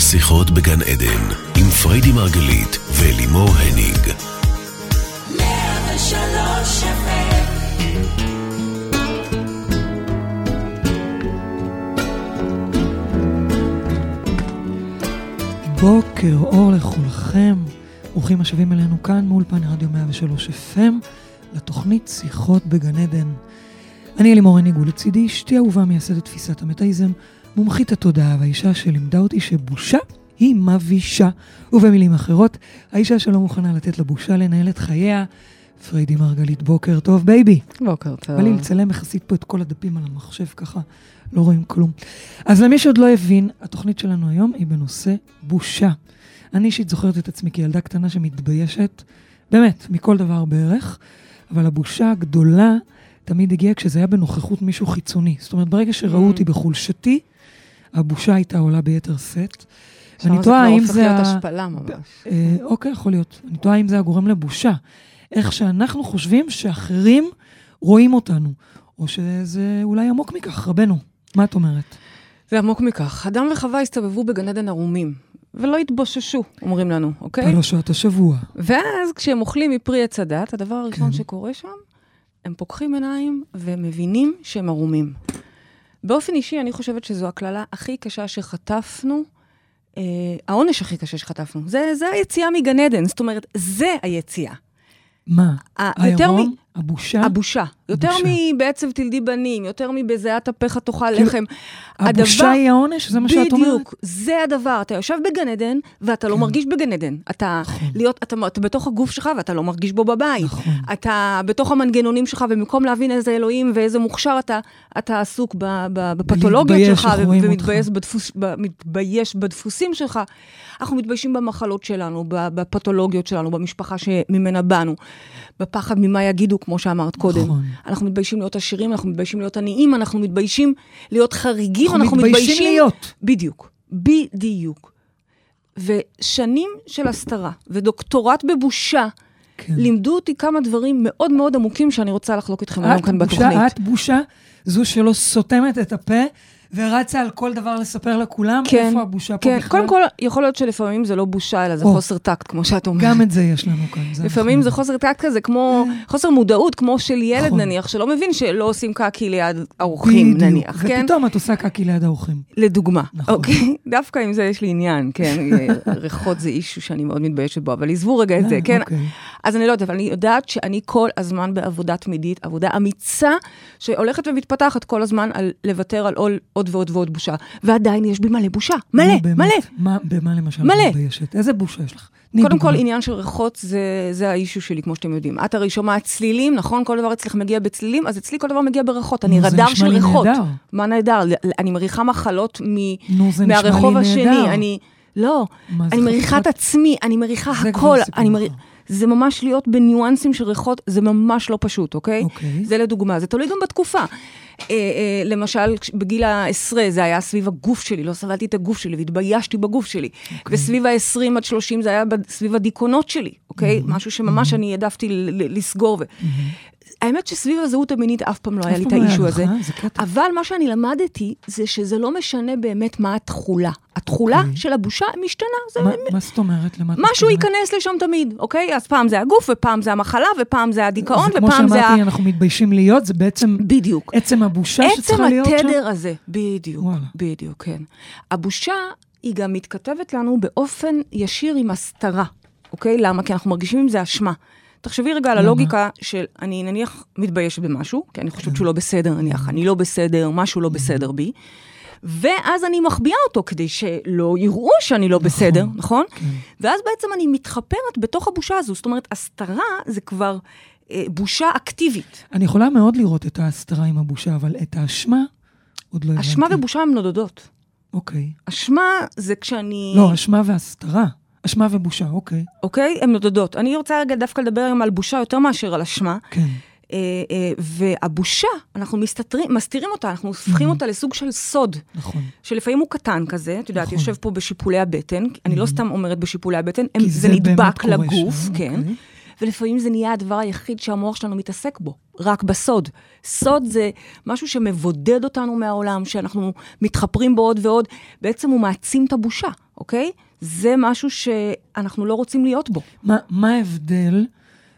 שיחות בגן עדן, עם פריידי מרגלית ולימור הניג. בוקר אור לכולכם, ברוכים השבים אלינו כאן מאולפן רדיו 103 FM לתוכנית שיחות בגן עדן. אני אלימור הניג ולצידי אשתי אהובה מייסדת תפיסת המטאיזם, מומחית התודעה והאישה שלימדה אותי שבושה היא מבישה. ובמילים אחרות, האישה שלא מוכנה לתת לבושה לנהל את חייה. פריידי מרגלית, בוקר טוב, בייבי. בוקר טוב. בא לי לצלם יחסית פה את כל הדפים על המחשב ככה, לא רואים כלום. אז למי שעוד לא הבין, התוכנית שלנו היום היא בנושא בושה. אני אישית זוכרת את עצמי כילדה קטנה שמתביישת, באמת, מכל דבר בערך, אבל הבושה הגדולה תמיד הגיעה כשזה היה בנוכחות מישהו חיצוני. זאת אומרת, ברגע שראו Mm. אותי בחולשתי, הבושה הייתה עולה ביתר שאת. שם ואני זה תוהה כבר האם הופך זה... להיות השפלה ממש. אה, אוקיי, יכול להיות. אני תוהה אם זה הגורם לבושה. איך שאנחנו חושבים שאחרים רואים אותנו, או שזה אולי עמוק מכך, רבנו. מה את אומרת? זה עמוק מכך. אדם וחווה הסתובבו בגן עדן ערומים, ולא התבוששו, אומרים לנו, אוקיי? פרשת השבוע. ואז כשהם אוכלים מפרי עץ הדת, הדבר הראשון כן. שקורה שם, הם פוקחים עיניים ומבינים שהם ערומים. באופן אישי, אני חושבת שזו הקללה הכי קשה שחטפנו, אה, העונש הכי קשה שחטפנו. זה, זה היציאה מגן עדן, זאת אומרת, זה היציאה. מה? ה- יותר מ... הבושה? הבושה. יותר. מבעצב תלדי בנים, יותר מבזיעת אפיך תאכל כאילו, לחם. הבושה הדבר- היא העונש? זה מה שאת אומרת? בדיוק, זה הדבר. אתה יושב בגן עדן, ואתה לא כן. מרגיש בגן עדן. אתה נכון. להיות, אתה, אתה בתוך הגוף שלך, ואתה לא מרגיש בו בבית. נכון. אתה בתוך המנגנונים שלך, ובמקום להבין איזה אלוהים ואיזה מוכשר אתה, אתה עסוק בפתולוגיות שלך, ומתבייש. בדפוס, ב, מתבייש בדפוסים שלך. אנחנו מתביישים במחלות שלנו, בפתולוגיות שלנו, במשפחה שממנה באנו, בפחד ממה יגידו, כמו שאמרת קודם. נכון. אנחנו מתביישים להיות עשירים, אנחנו מתביישים להיות עניים, אנחנו מתביישים להיות חריגים, אנחנו אנחנו מתביישים מתביישים... להיות. בדיוק, בדיוק. ושנים של הסתרה ודוקטורט בבושה כן. לימדו אותי כמה דברים מאוד מאוד עמוקים שאני רוצה לחלוק איתכם היום כאן בושה, בתוכנית. את בושה, זו שלא סותמת את הפה ורצה על כל דבר לספר לכולם, כן, איפה הבושה פה כן, בכלל? קודם כל, יכול להיות שלפעמים זה לא בושה, אלא זה או. חוסר טקט, כמו שאת אומרת. גם את זה יש לנו כאן. זה לפעמים אנחנו- זה חוסר טקט כזה, כמו חוסר מודעות, כמו של ילד נכון. נניח, שלא מבין שלא עושים קקי ליד ארוכים, בדיוק. נניח, כן? ופתאום את עושה קקי ליד האורחים. לדוגמה, נכון. אוקיי? דווקא עם זה יש לי עניין, כן? ריחות זה אישו שאני מאוד מתביישת בו, אבל עזבו רגע את זה, אה, כן? אוקיי. אז אני לא יודעת, אבל אני יודעת שאני כל הזמן בעבודה תמידית, עבודה אמיצה, שהולכת ומתפתחת כל הזמן על לוותר על עוד, עוד ועוד ועוד בושה. ועדיין יש בי מלא בושה, מלא, נו, באמת, מלא. מה, במה למשל מלא. את מתביישת? איזה בושה יש לך? קודם. כל, עניין של ריחות זה, זה האישו שלי, כמו שאתם יודעים. את הרי שומעת צלילים, נכון? כל דבר אצלך מגיע בצלילים, אז אצלי כל דבר מגיע בריחות. אני רדאר של ריחות. נהדר. מה נהדר? אני מריחה מחלות מ... נו, זה מהרחוב השני. אני... לא, אני מריחה את עצמי, אני מריחה הכל. אני מר... זה ממש להיות בניואנסים של ריחות, זה ממש לא פשוט, אוקיי? אוקיי. זה לדוגמה, זה תלוי גם בתקופה. אה, אה, למשל, בגיל העשרה זה היה סביב הגוף שלי, לא סבלתי את הגוף שלי והתביישתי בגוף שלי. אוקיי. וסביב ה-20 עד 30 זה היה סביב הדיכאונות שלי, אוקיי? משהו שממש אני העדפתי לסגור. ו... האמת שסביב הזהות המינית אף פעם לא היה לי את לא האישו הזה. אה? אבל מה שאני למדתי, זה שזה לא משנה באמת מה התכולה. התכולה אוקיי. של הבושה משתנה, מה- זאת אומרת? משהו? ייכנס לשם תמיד, אוקיי? אז פעם זה הגוף, ופעם זה המחלה, ופעם זה הדיכאון, כמו ופעם זה ה... שאמרתי, אנחנו מתביישים להיות, זה בעצם בדיוק. עצם הבושה עצם שצריכה להיות שם? התדר הזה, בדיוק. בדיוק, כן. הבושה, היא גם מתכתבת לנו באופן ישיר עם הסתרה, אוקיי? למה? כי אנחנו מרגישים עם זה אשמה. תחשבי רגע על? הלוגיקה של אני נניח מתביישת במשהו, כי אני חושבת שהוא לא בסדר, נניח, אני לא בסדר, משהו לא בסדר בי, ואז אני מחביאה אותו כדי שלא יראו שאני לא בסדר, נכון? כן. ואז בעצם אני מתחפרת בתוך הבושה הזו. זאת אומרת, הסתרה זה כבר אה, בושה אקטיבית. אני יכולה מאוד לראות את ההסתרה עם הבושה, אבל את האשמה עוד לא הבנתי. אשמה ובושה הן נודדות. אוקיי. אשמה זה כשאני... לא, אשמה והסתרה. אשמה ובושה, אוקיי. אוקיי? הן נודדות. אני רוצה רגע דווקא לדבר היום על בושה יותר מאשר על אשמה. כן. אה, אה, והבושה, אנחנו מסתתרים, מסתירים אותה, אנחנו הופכים Mhm. אותה לסוג של סוד, נכון. שלפעמים הוא קטן כזה, את יודעת, נכון. יושב פה בשיפולי הבטן, אני לא סתם אומרת בשיפולי הבטן, הם, זה זה נדבק לגוף, שם, כן. אוקיי. ולפעמים זה נהיה הדבר היחיד שהמוח שלנו מתעסק בו, רק בסוד. סוד זה משהו שמבודד אותנו מהעולם, שאנחנו מתחפרים בו עוד ועוד, בעצם הוא מעצים את הבושה, אוקיי? זה משהו שאנחנו לא רוצים להיות בו. מה, מה ההבדל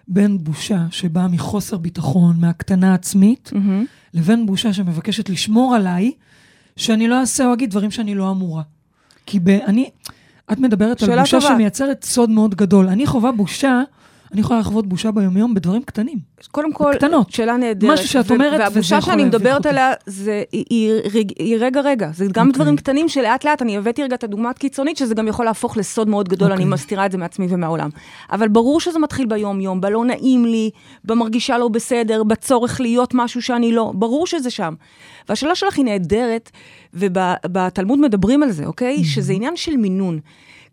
בין בושה שבאה מחוסר ביטחון, מהקטנה עצמית, מהמם. לבין בושה שמבקשת לשמור עליי, שאני לא אעשה או אגיד דברים שאני לא אמורה? כי ב, אני, את מדברת על בושה טובה. שמייצרת סוד מאוד גדול. אני חווה בושה, אני יכולה לחוות בושה ביומיום בדברים קטנים. קודם כל, קטנות. שאלה נהדרת. משהו שאת אומרת, וזה והבושה יכול שאני להביך מדברת אותי. עליה, זה, היא, היא, היא רגע-רגע. זה גם אוקיי. דברים קטנים שלאט לאט, אני הבאתי רגע את הדוגמה הקיצונית, שזה גם יכול להפוך לסוד מאוד גדול, אוקיי. אני מסתירה את זה מעצמי ומהעולם. אבל ברור שזה מתחיל ביום-יום, בלא נעים לי, במרגישה לא בסדר, בצורך להיות משהו שאני לא, ברור שזה שם. והשאלה שלך היא נהדרת, ובתלמוד מדברים על זה, אוקיי? שזה עניין של מינון.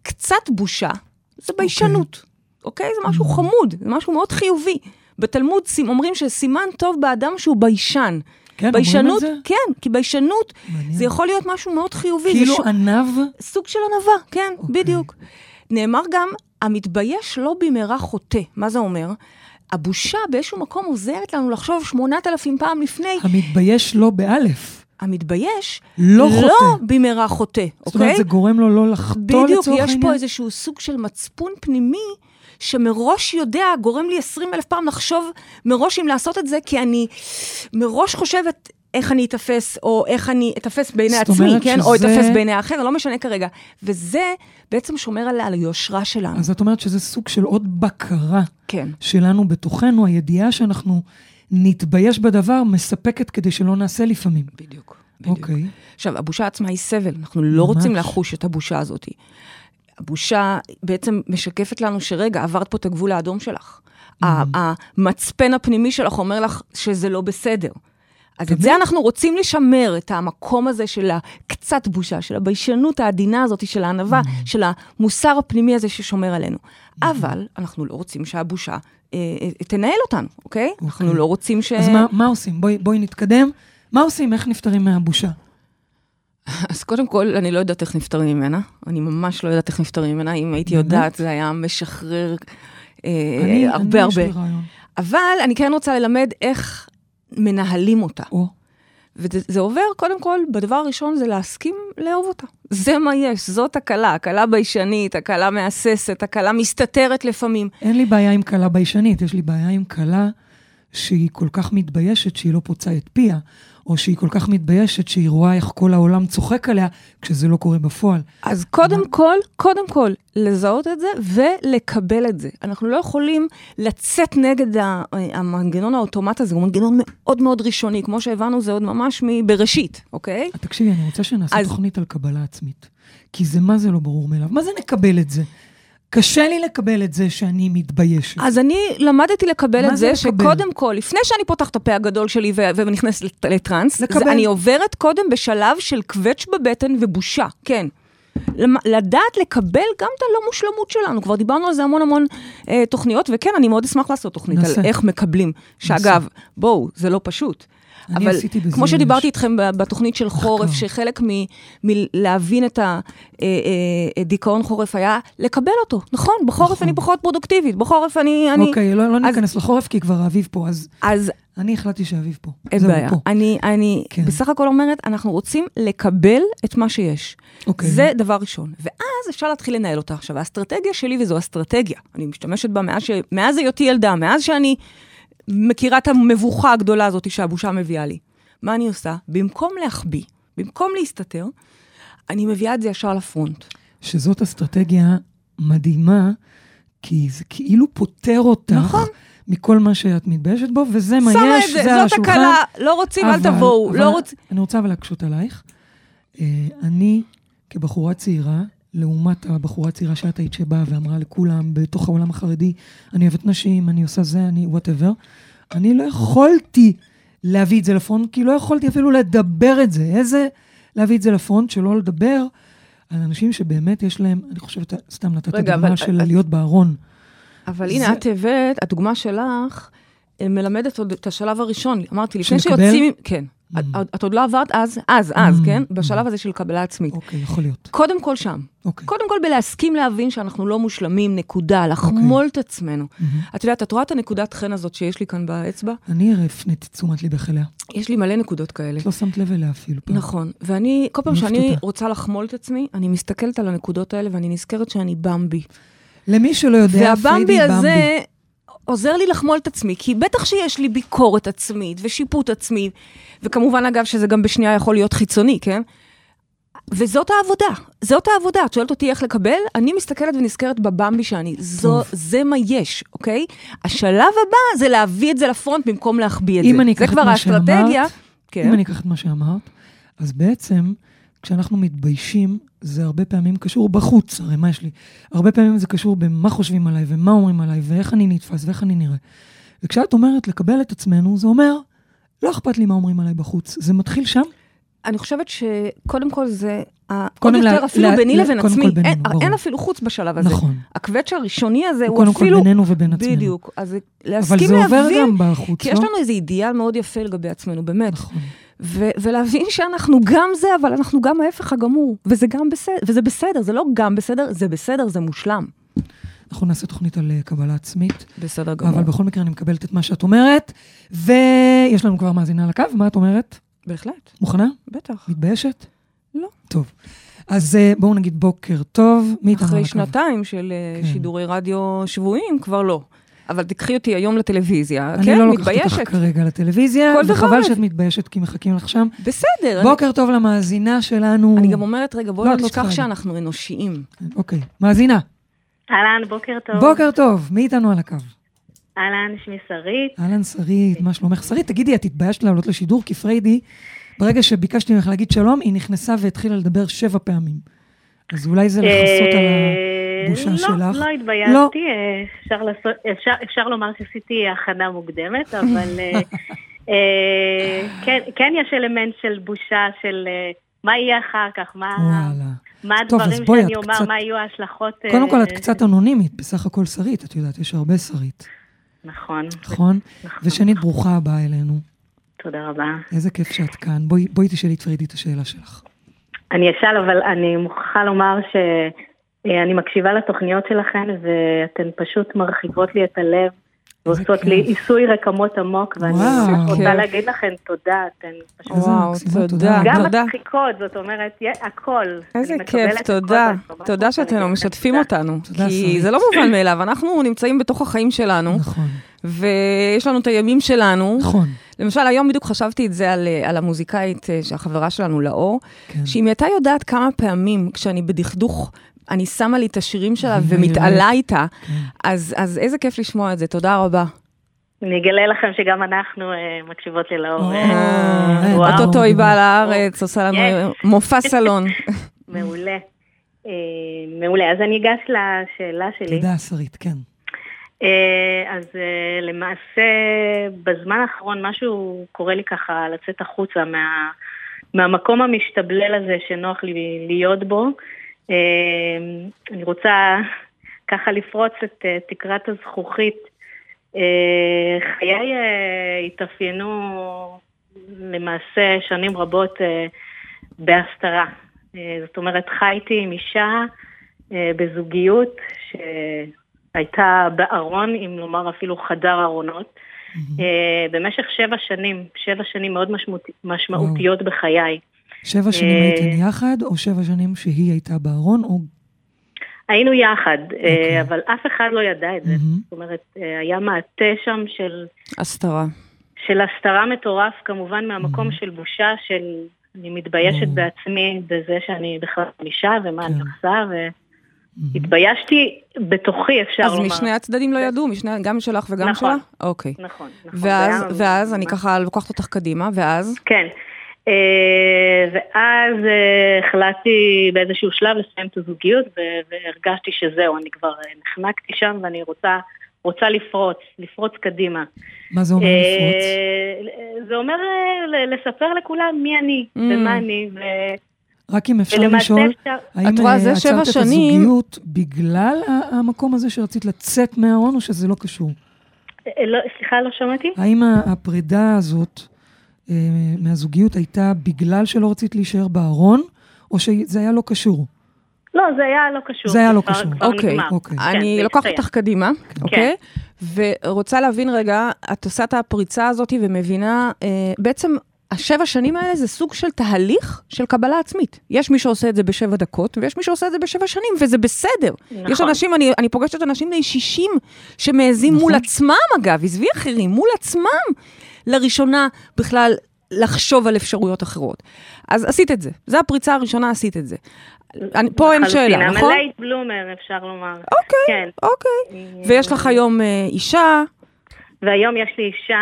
קצת בושה, זה ביישנות. אוקיי? זה משהו חמוד, זה משהו מאוד חיובי. בתלמוד אומרים שסימן טוב באדם שהוא ביישן. כן, אומרים את ביישנות, זה? כן, כי ביישנות מעניין. זה יכול להיות משהו מאוד חיובי. כאילו שו- עניו, סוג של ענווה, כן, אוקיי. בדיוק. נאמר גם, המתבייש לא במהרה חוטא. מה זה אומר? הבושה באיזשהו מקום עוזרת לנו לחשוב שמונת אלפים פעם לפני. המתבייש לא באלף. המתבייש לא לא חוטא. במהרה חוטא, זאת אומרת, אוקיי? זה גורם לו לא לחטוא בדיוק, לצורך יש העניין? פה איזשהו סוג של מצפון פנימי, שמראש יודע, גורם לי 20 אלף פעם לחשוב מראש אם לעשות את זה, כי אני מראש חושבת איך אני אתפס, או איך אני אתפס בעיני עצמי, כן? או שזה- אתפס בעיני האחר, לא משנה כרגע. וזה בעצם שומר על היושרה שלנו. אז את אומרת שזה סוג של עוד בקרה כן. שלנו בתוכנו, הידיעה שאנחנו נתבייש בדבר מספקת כדי שלא נעשה לפעמים. בדיוק. בדיוק. אוקיי. עכשיו, הבושה עצמה היא סבל, אנחנו לא ממש. רוצים לחוש את הבושה הזאת. הבושה בעצם משקפת לנו שרגע, עברת פה את הגבול האדום שלך. ה- המצפן הפנימי שלך אומר לך שזה לא בסדר. אז את? זה אנחנו רוצים לשמר, את המקום הזה של הקצת בושה, של הביישנות העדינה הזאת, של הענווה, של המוסר הפנימי הזה ששומר עלינו. אבל אנחנו לא רוצים שהבושה אה, אה, תנהל אותנו, אוקיי? אנחנו לא רוצים ש... אז מה, מה עושים? בואי, בואי נתקדם. מה עושים? איך נפטרים מהבושה? אז קודם כל, אני לא יודעת איך נפטרים ממנה. אני ממש לא יודעת איך נפטרים ממנה. אם הייתי? יודעת, זה היה משחרר אה, הרבה הרבה. אבל אני כן רוצה ללמד איך מנהלים אותה. או, וזה זה עובר, קודם כל, בדבר הראשון זה להסכים לאהוב אותה. זה מה יש, זאת הקלה, הקלה ביישנית, הקלה מהססת, הקלה מסתתרת לפעמים. אין לי בעיה עם כלה ביישנית, יש לי בעיה עם כלה שהיא כל כך מתביישת שהיא לא פוצה את פיה, או שהיא כל כך מתביישת שהיא רואה איך כל העולם צוחק עליה, כשזה לא קורה בפועל. אז קודם כל, קודם כל, לזהות את זה ולקבל את זה. אנחנו לא יכולים לצאת נגד ה- המנגנון האוטומט הזה, הוא מנגנון מאוד מאוד ראשוני, כמו שהבנו, זה עוד ממש מבראשית, אוקיי? תקשיבי, אני רוצה שנעשה אז- תוכנית על קבלה עצמית. כי זה מה זה לא ברור מאליו. מה זה נקבל את זה? קשה לי לקבל את זה שאני מתביישת. אז אני למדתי לקבל את זה זה, לקבל? שקודם כל, לפני שאני פותחת את הפה הגדול שלי ו- ונכנסת לט- לטראנס, לקבל. זה, אני עוברת קודם בשלב של קווץ' בבטן ובושה, כן. לדעת לקבל גם את הלא מושלמות שלנו, כבר דיברנו על זה המון המון אה, תוכניות, וכן, אני מאוד אשמח לעשות תוכנית נעשה. על איך מקבלים. שאגב, בואו, זה לא פשוט. אבל כמו שדיברתי יש- איתכם בתוכנית של חורף, שחלק מ- מלהבין את הדיכאון חורף היה לקבל אותו. נכון, בחורף נכון. אני פחות פרודוקטיבית, בחורף אני... אני אוקיי, לא, לא אז- ניכנס לחורף, כי כבר האביב פה, אז אז אני החלטתי שהאביב פה. אין בעיה. פה. אני, אני כן. בסך הכל אומרת, אנחנו רוצים לקבל את מה שיש. אוקיי. זה דבר ראשון. ואז אפשר להתחיל לנהל אותה. עכשיו, האסטרטגיה שלי, וזו אסטרטגיה, אני משתמשת בה מאז, ש... מאז היותי ילדה, מאז שאני מכירה את המבוכה הגדולה הזאת שהבושה מביאה לי. מה אני עושה? במקום להחביא, במקום להסתתר, אני מביאה את זה ישר לפרונט. שזאת אסטרטגיה מדהימה, כי זה כאילו פותר אותך נכון. מכל מה שאת מתביישת בו, וזה מה שמה יש, את זה, זה על זאת השולחן. הקלה, לא רוצים, אל אבל- תבואו, אבל לא רוצים... אני רוצה אבל להקשות עלייך. אה, אני, כבחורה צעירה, לעומת הבחורה הצעירה שאת היית שבאה ואמרה לכולם בתוך העולם החרדי, אני אוהבת נשים, אני עושה זה, אני whatever, אני לא יכולתי להביא את זה ל front, כי לא יכולתי אפילו לדבר את זה. איזה להביא את זה ל front, שלא לדבר על אנשים שבאמת יש להם, אני חושבת, סתם נתת רגע, דוגמה אבל- של להיות בארון. אבל זה- הנה, את הבאת, הדוגמה שלך אה, מלמדת עוד את השלב הראשון. אמרתי, לפני שנקבל? שיוצאים... כן. את, את עוד לא עברת אז, אז, אז, אממ. כן? בשלב הזה של קבלה עצמית. אוקיי, יכול להיות. קודם כל שם. אוקיי. קודם כל בלהסכים להבין שאנחנו לא מושלמים, נקודה, לחמול את עצמנו. מהמם. את יודעת, את רואה את הנקודת חן הזאת שיש לי כאן באצבע? אני הפניתי תשומת ליבך אליה. יש לי מלא נקודות כאלה. את לא שמת לב אליה אפילו פעם. נכון, ואני, כל פעם שאני. רוצה לחמול את עצמי, אני מסתכלת על הנקודות האלה ואני נזכרת שאני במבי. למי שלא יודע, והבמבי במבי. הזה עוזר לי לחמול את עצמי, כי בטח שיש לי ביקורת עצמית ושיפוט עצמי, וכמובן, אגב, שזה גם בשנייה יכול להיות חיצוני, כן? וזאת העבודה, זאת העבודה. את שואלת אותי איך לקבל? אני מסתכלת ונזכרת בבמבי שאני. זו. זה מה יש, אוקיי? השלב הבא זה להביא את זה לפרונט במקום להחביא את אם זה. אני זה אקח את כבר מה האסטרטגיה. שאמרת, כן. אם אני אקח את מה שאמרת, אז בעצם, כשאנחנו מתביישים, זה הרבה פעמים קשור בחוץ, הרי מה יש לי? הרבה פעמים זה קשור במה חושבים עליי, ומה אומרים עליי, ואיך אני נתפס, ואיך אני נראה. וכשאת אומרת לקבל את עצמנו, זה אומר, לא אכפת לי מה אומרים עליי בחוץ. זה מתחיל שם? אני חושבת שקודם כל זה, עוד יותר לה- אפילו לה- ביני לה- לבין עצמי, בינינו, אין- ברור. אין אפילו חוץ בשלב הזה. נכון. הקווץ' הראשוני הזה הוא הוא קודם כל אפילו... בינינו ובין עצמנו. בדיוק. אז אבל להסכים זה עובר להבין, גם בחוץ, כי לא? יש לנו איזה אידיאל מאוד יפה לגבי עצמנו, באמת. נכון. ו- ולהבין שאנחנו גם זה, אבל אנחנו גם ההפך הגמור. וזה גם בסדר, וזה בסדר, זה לא גם בסדר, זה בסדר, זה מושלם. אנחנו נעשה תוכנית על אה, קבלה עצמית, בסדר גמור. אבל בכל מקרה אני מקבלת את מה שאת אומרת, ויש לנו כבר מאזינה על הקו, מה את אומרת? בהחלט, מוכנה? בטח. מתביישת? לא. טוב. אז אה, בואו נגיד בוקר טוב. מי איתנו על אחרי הקו? שנתיים של אה, כן. שידורי רדיו שבועיים, כבר לא. אבל תקחי אותי היום לטלוויזיה, אני כן, לא לוקחת אותך. כרגע לטלוויזיה, וחבל את- שאת מתביישת כי מחכים לך שם. בסדר. בוקר טוב למאזינה שלנו. אני, אני גם אומרת, רגע, בואי לא, לא לא נשכח להגיד. שאנחנו אנושיים. אוקיי, מאזינה, אהלן, בוקר טוב. בוקר טוב, מי איתנו על הקו? אהלן, שמי שרית. אהלן שרית, מה שלומך? שרית, תגידי, את התביישת לעלות לשידור? כי פריידי, ברגע שביקשתי ממך להגיד שלום, היא נכנסה והתחילה לדבר שבע פעמים. אז אולי זה לכסות על הבושה אה, שלך. לא, לא התביישתי. אה, אפשר לעשות- אפשר- אפשר לומר שעשיתי הכנה מוקדמת, אבל אה, אה, כן- כן יש אלמנט של בושה, של מה יהיה אחר כך, מה וואלה. מה טוב, הדברים בואי, שאני אומר, קצת- מה יהיו ההשלכות. קודם כל, את קצת אנונימית, בסך הכל שרית, את יודעת, יש הרבה שרית, נכון, נכון? נכון. ושנית, ברוכה הבאה אלינו. תודה רבה. איזה כיף שאת כאן. בואי, בואי תשאלי את פריידי את השאלה שלך. אני אשאל, אבל אני מוכרחה לומר שאני מקשיבה לתוכניות שלכן, ואתן פשוט מרחיבות לי את הלב, ועושות. לי עיסוי רקמות עמוק, ואני רוצה. להגיד לכן תודה, אתן פשוט... וואו, תודה. תודה. גם. מצחיקות, זאת אומרת, הכל. איזה אני כיף, תודה. תודה שאתם לא. משתפים. אותנו. כי. זה לא מובן מאליו, אנחנו נמצאים בתוך החיים שלנו, נכון, ויש לנו את הימים שלנו. נכון. למשל, היום בדיוק חשבתי את זה על, על המוזיקאית, אה, שהחברה שלנו, לאור, כן. שאם היא הייתה יודעת כמה פעמים, כשאני בדכדוך, אני שמה לי את השירים שלה. ומתעלה איתה, כן. אז, אז איזה כיף לשמוע את זה, תודה רבה. אני אגלה לכם שגם אנחנו אה, מקשיבות ללאור. או, אה, אה, וואו. אוטוטו היא באה. לארץ, עושה לנו. מופע סלון. מעולה. מעולה. אז אני אגש לשאלה שלי. תודה, שרית, כן. אז למעשה, בזמן האחרון משהו קורה לי ככה לצאת החוצה מה, מהמקום המשתבלל הזה שנוח לי להיות בו. אה, אני רוצה ככה לפרוץ את אה, תקרת הזכוכית. אה, חיי אה, התאפיינו למעשה שנים רבות בהסתרה. זאת אומרת, חייתי עם אישה בזוגיות שהייתה בארון, אם לומר אפילו חדר ארונות, אה, במשך שבע שנים, שבע שנים מאוד משמעות, משמעותיות בחיי. שבע שנים אה, הייתם יחד, או שבע שנים שהיא הייתה בארון, או... היינו יחד, אה, אוקיי. אבל אף אחד לא ידע את זה. זאת אומרת, אה, היה מעטה שם של, הסתרה. של הסתרה מטורף, כמובן מהמקום. של בושה, של אני מתביישת. בעצמי בזה שאני בכלל אישה ומה אני כן. עושה, מהמם. והתביישתי בתוכי, אפשר אז לומר. משני הצדדים לא ידעו, משני, גם שלך וגם נכון. שלה? אוקיי. נכון, נכון. ואז, ואז אני ככה לוקחת אותך קדימה, ואז? כן. אה, ואז אה, החלטתי באיזשהו שלב לסיים את הזוגיות, והרגשתי שזהו, אני כבר אה, נחנקתי שם ואני רוצה, רוצה לפרוץ, לפרוץ קדימה. מה זה אומר לפרוץ? זה אומר לספר לכולם מי אני Mm. ומה אני, ו- רק אם אפשר לשאול, אפשר... האם את רואה, אה, זה שבע עצרת את שנים- הזוגיות בגלל המקום הזה שרצית לצאת מהארון, או שזה לא קשור? לא, סליחה, לא שמעתי? האם הפרידה הזאת מהזוגיות הייתה בגלל שלא רצית להישאר בארון, או שזה היה לא קשור? לא, זה היה לא קשור. זה היה לא קשור. אוקיי. אוקיי. כן, אני לוקחת. אותך קדימה, כן. אוקיי? ורוצה להבין רגע, את עושה את הפריצה הזאת ומבינה, אה, בעצם השבע שנים האלה זה סוג של תהליך של קבלה עצמית. יש מי שעושה את זה בשבע דקות, ויש מי שעושה את זה בשבע שנים, וזה בסדר. נכון. יש אנשים, אני, אני פוגשת אנשים בני 60 שמעזים נכון. מול עצמם, אגב, עזבי אחרים, מול עצמם, לראשונה בכלל לחשוב על אפשרויות אחרות. אז עשית את זה. זו הפריצה הראשונה, עשית את זה. אני, פה אין. שאלה, נכון? המלייט בלומר, אפשר לומר. אוקיי, כן. אוקיי. ויש לך היום אה, אישה, והיום יש לי אישה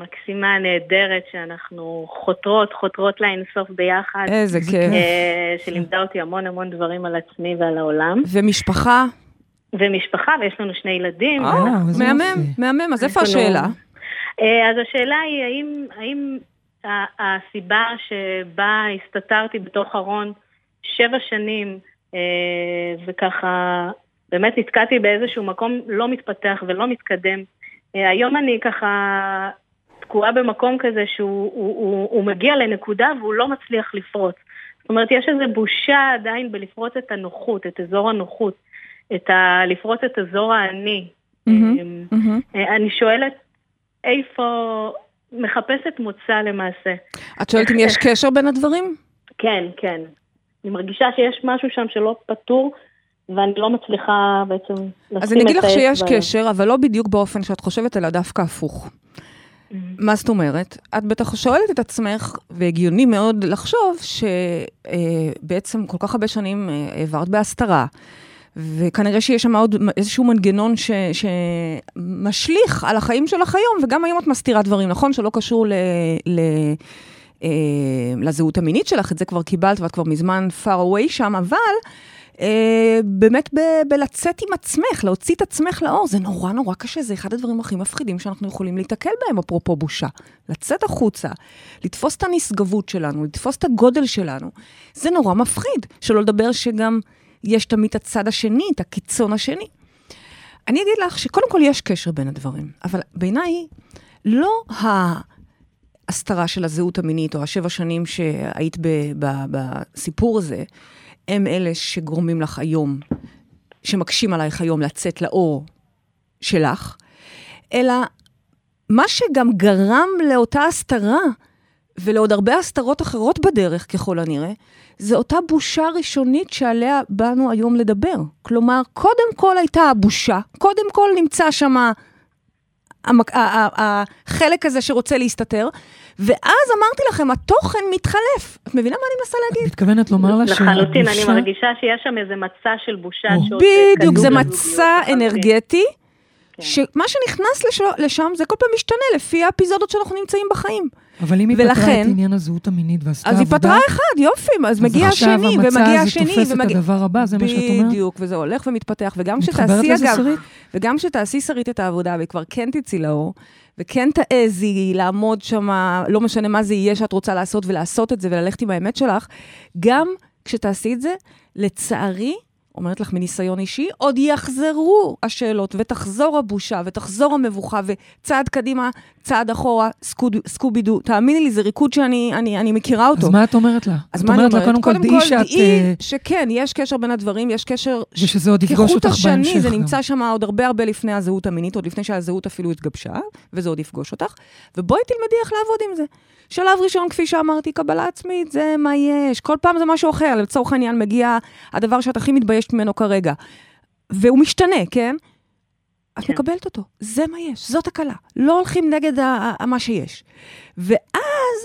מקסימה, נהדרת, שאנחנו חותרות, חותרות לאינסוף ביחד. איזה איזה כיף. אה, שלימדה אותי המון המון דברים על עצמי ועל העולם. ומשפחה. ומשפחה, ויש לנו שני ילדים. אה, איזה מהמם. מהמם. אז איפה השאלה? אה, אז השאלה היא, האם, האם הסיבה שבה הסתתרתי בתוך ארון שבע שנים, אה, וככה באמת נתקעתי באיזשהו מקום לא מתפתח ולא מתקדם, אה, היום אני ככה תקועה במקום כזה שהוא הוא, הוא, הוא מגיע לנקודה והוא לא מצליח לפרוץ. זאת אומרת, יש איזו בושה עדיין בלפרוץ את הנוחות, את אזור הנוחות, את ה, לפרוץ את אזור האני. אה, מהמם. אה, אני שואלת איפה, מחפשת מוצא למעשה. את שואלת אם יש קשר בין הדברים? כן, כן. אני מרגישה שיש משהו שם שלא פתור, ואני לא מצליחה בעצם לשים את האצבע. אז אני אגיד לך שיש עליו. קשר, אבל לא בדיוק באופן שאת חושבת, אלא דווקא הפוך. מה זאת אומרת? את בטח שואלת את עצמך, והגיוני מאוד לחשוב שבעצם כל כך הרבה שנים אה, העברת בהסתרה, וכנראה שיש שם עוד איזשהו מנגנון ש, שמשליך על החיים שלך היום, וגם היום את מסתירה דברים, נכון? שלא קשור ל... ל אה, לזהות המינית שלך, את זה כבר קיבלת ואת כבר מזמן far away שם, אבל אה, באמת ב- בלצאת עם עצמך, להוציא את עצמך לאור, זה נורא נורא קשה, זה אחד הדברים הכי מפחידים שאנחנו יכולים להיתקל בהם, אפרופו בושה. לצאת החוצה, לתפוס את הנשגבות שלנו, לתפוס את הגודל שלנו, זה נורא מפחיד, שלא לדבר שגם יש תמיד את הצד השני, את הקיצון השני. אני אגיד לך שקודם כל יש קשר בין הדברים, אבל בעיניי לא ההסתרה של הזהות המינית או השבע שנים שהיית ב- ב- בסיפור הזה, הם אלה שגורמים לך היום, שמקשים עלייך היום לצאת לאור שלך, אלא מה שגם גרם לאותה הסתרה ולעוד הרבה הסתרות אחרות בדרך, ככל הנראה, זה אותה בושה ראשונית שעליה באנו היום לדבר. כלומר, קודם כל הייתה הבושה, קודם כל נמצא שם החלק הזה שרוצה להסתתר, ואז אמרתי לכם, התוכן מתחלף. את מבינה מה אני מנסה את להגיד? מתכוונת לומר לה לחלוטין, אני שהבושה... מרגישה שיש שם איזה מצע של בושה. שעוד בדיוק, זה מצע לחלוטין. אנרגטי, כן. שמה שנכנס לש... לשם זה כל פעם משתנה לפי האפיזודות שאנחנו נמצאים בחיים. אבל אם היא פתרה ולכן- את עניין הזהות המינית ועשתה אז היא עבודה... פתרה אחד, יופי, אז מגיע עכשיו השני, המצע ומגיע הזה השני, תופס את ומגיע... הדבר הבא, זה מה שאת אומרת? בדיוק, וזה הולך ומתפתח, וגם מתחברת שתעשי, לזה, אגב? וגם שתעשי שרית את העבודה, וכבר כן תצאי לאור, וכן תעזי לעמוד שם, לא משנה מה זה יהיה שאת רוצה לעשות, ולעשות את זה, וללכת עם האמת שלך, גם כשתעשי את זה, לצערי, אומרת לך מניסיון אישי, עוד יחזרו השאלות, ותחזור הבושה, ותחזור המבוכה, וצעד קדימה, צעד אחורה, סקוד, סקובידו. תאמיני לי, זה ריקוד שאני אני, אני מכירה אותו. אז מה את אומרת לה? אז מה אני אומרת לה? קודם כל, דעי שאת... דעי אה, שכן, יש קשר בין הדברים, יש קשר... ושזה עוד יפגוש כחוט אותך השני, בהמשך זה גם. נמצא שם עוד הרבה הרבה לפני הזהות המינית, עוד לפני שהזהות אפילו התגבשה, וזה עוד יפגוש אותך. ובואי תלמדי איך לעבוד עם זה. שלב ראשון, כפי שאמרתי, קבלה עצמית, זה מה יש. כל פעם זה משהו אחר. לצורך העניין מגיע הדבר שאת הכי מתביישת ממנו כרגע. והוא משתנה, כן? את כן. מקבלת אותו. זה מה יש, זאת הקלה. לא הולכים נגד ה- ה- מה שיש. ואז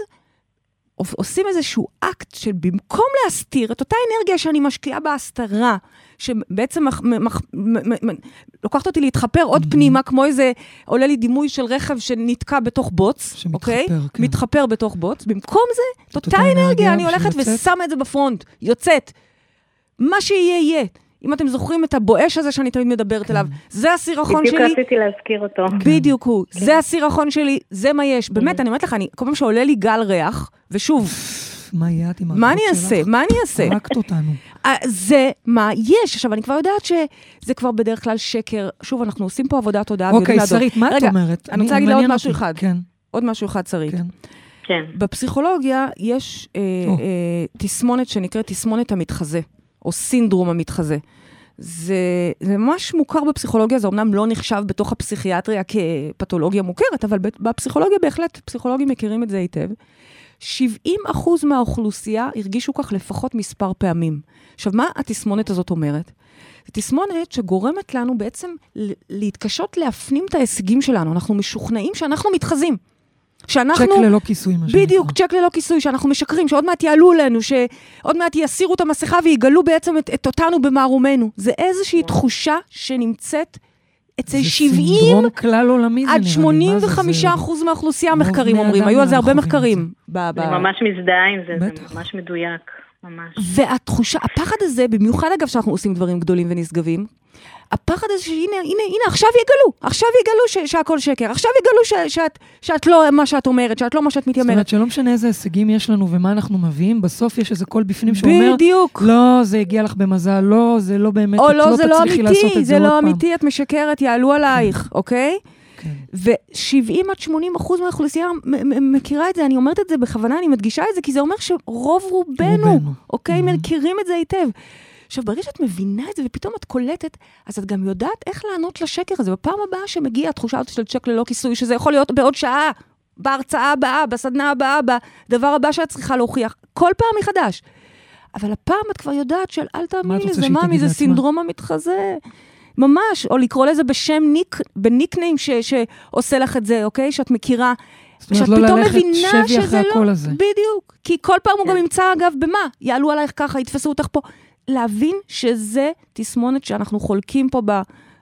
עושים איזשהו אקט של במקום להסתיר את אותה אנרגיה שאני משקיעה בהסתרה, שבעצם מח, מח, מ, מ, מ, לוקחת אותי להתחפר עוד פנימה, כמו איזה, עולה לי דימוי של רכב שנתקע בתוך בוץ, שמתחפר, אוקיי? כן. מתחפר בתוך בוץ. במקום זה, את אותה אנרגיה, אנרגיה אני הולכת. ושמה את זה בפרונט, יוצאת. מה שיהיה, יהיה. אם אתם זוכרים את הבואש הזה שאני תמיד מדברת כן. אליו, זה הסירחון בדיוק שלי. רציתי להזכיר אותו. בדיוק הוא. זה הסירחון שלי, זה מה יש. באמת, אני אומרת לך, אני, כל פעם שעולה לי גל ריח, ושוב, מה יהיה את עם מה אני אעשה? מה אני אעשה? הרגת אותנו. אה, זה מה יש. עכשיו, אני כבר יודעת שזה כבר בדרך כלל שקר. שוב, אנחנו עושים פה עבודת תודעה. אוקיי. שרית, מה את אומרת? אני רוצה להגיד לה עוד משהו. אחד. כן, עוד משהו אחד, שרית. כן. כן. בפסיכולוגיה יש אה. אה, תסמונת שנקראת תסמונת המתחזה, או סינדרום המתחזה. זה, זה ממש מוכר בפסיכולוגיה, זה אמנם לא נחשב בתוך הפסיכיאטריה כפתולוגיה מוכרת, אבל בפסיכולוגיה בהחלט, פסיכולוגים מכירים את זה היטב. 70 אחוז מהאוכלוסייה הרגישו כך לפחות מספר פעמים. עכשיו, מה התסמונת הזאת אומרת? זו תסמונת שגורמת לנו בעצם להתקשות להפנים את ההישגים שלנו. אנחנו משוכנעים שאנחנו מתחזים. שאנחנו... צ'ק ללא כיסוי, מה שנקרא. בדיוק, צ'ק ללא כיסוי, שאנחנו משקרים, שעוד מעט יעלו עלינו, שעוד מעט יסירו את המסכה ויגלו בעצם את, את אותנו במערומנו. זה איזושהי תחושה שנמצאת אצל זה 70 סינדרום כלל עולמי, זה עד נראה לי. 85 מה זה? אחוז מהאוכלוסייה, רוב מחקרים בני אומרים. היו על זה הרבה מחקרים. ב- ב- אני ממש מזדהה עם זה, בטח. זה ממש מדויק, ממש. והתחושה, הפחד הזה, במיוחד אגב שאנחנו עושים דברים גדולים ונשגבים, הפחד הזה שהנה, הנה, הנה, עכשיו יגלו, עכשיו יגלו ש- שהכל שקר, עכשיו יגלו ש- שאת, שאת לא מה שאת אומרת, שאת לא מה שאת זאת אומרת מתיימרת. שלא משנה איזה הישגים יש לנו ומה אנחנו מביאים, בסוף יש איזה קול בפנים שאומר, בדיוק. לא, זה הגיע לך במזל, לא, זה לא באמת, או את לא, זה לא תצליחי לעשות אמיתי, את זה עוד לא פעם. אמיתי, את משקרת, יעלו עלייך, אוקיי? כן. ו-70 עד 80 אחוז מהאוכלוסייה מכירה את זה, אני אומרת את זה בכוונה, אני מדגישה את זה, כי זה אומר שרוב רובנו. אוקיי, Mhm. מכירים את זה היטב. עכשיו, ברגע שאת מבינה את זה ופתאום את קולטת, אז את גם יודעת איך לענות לשקר הזה. בפעם הבאה שמגיעה התחושה הזאת של צ'ק ללא כיסוי, שזה יכול להיות בעוד שעה, בהרצאה הבאה, בסדנה הבאה, בדבר הבא שאת צריכה להוכיח, כל פעם מחדש. אבל הפעם את כבר יודעת של אל רוצה לזה, תגיד זה? סינדרום המתחזה. ממש, או לקרוא לזה בשם ניק, בניקניים ש, שעושה לך את זה, אוקיי? שאת מכירה. זאת אומרת, לא ללכת שבי אחרי לא... הקול הזה. בדיוק. כי כל פעם הוא כן. גם ימצא, אגב, במה? יעלו עלייך ככה, יתפסו אותך פה. להבין שזה תסמונת שאנחנו חולקים פה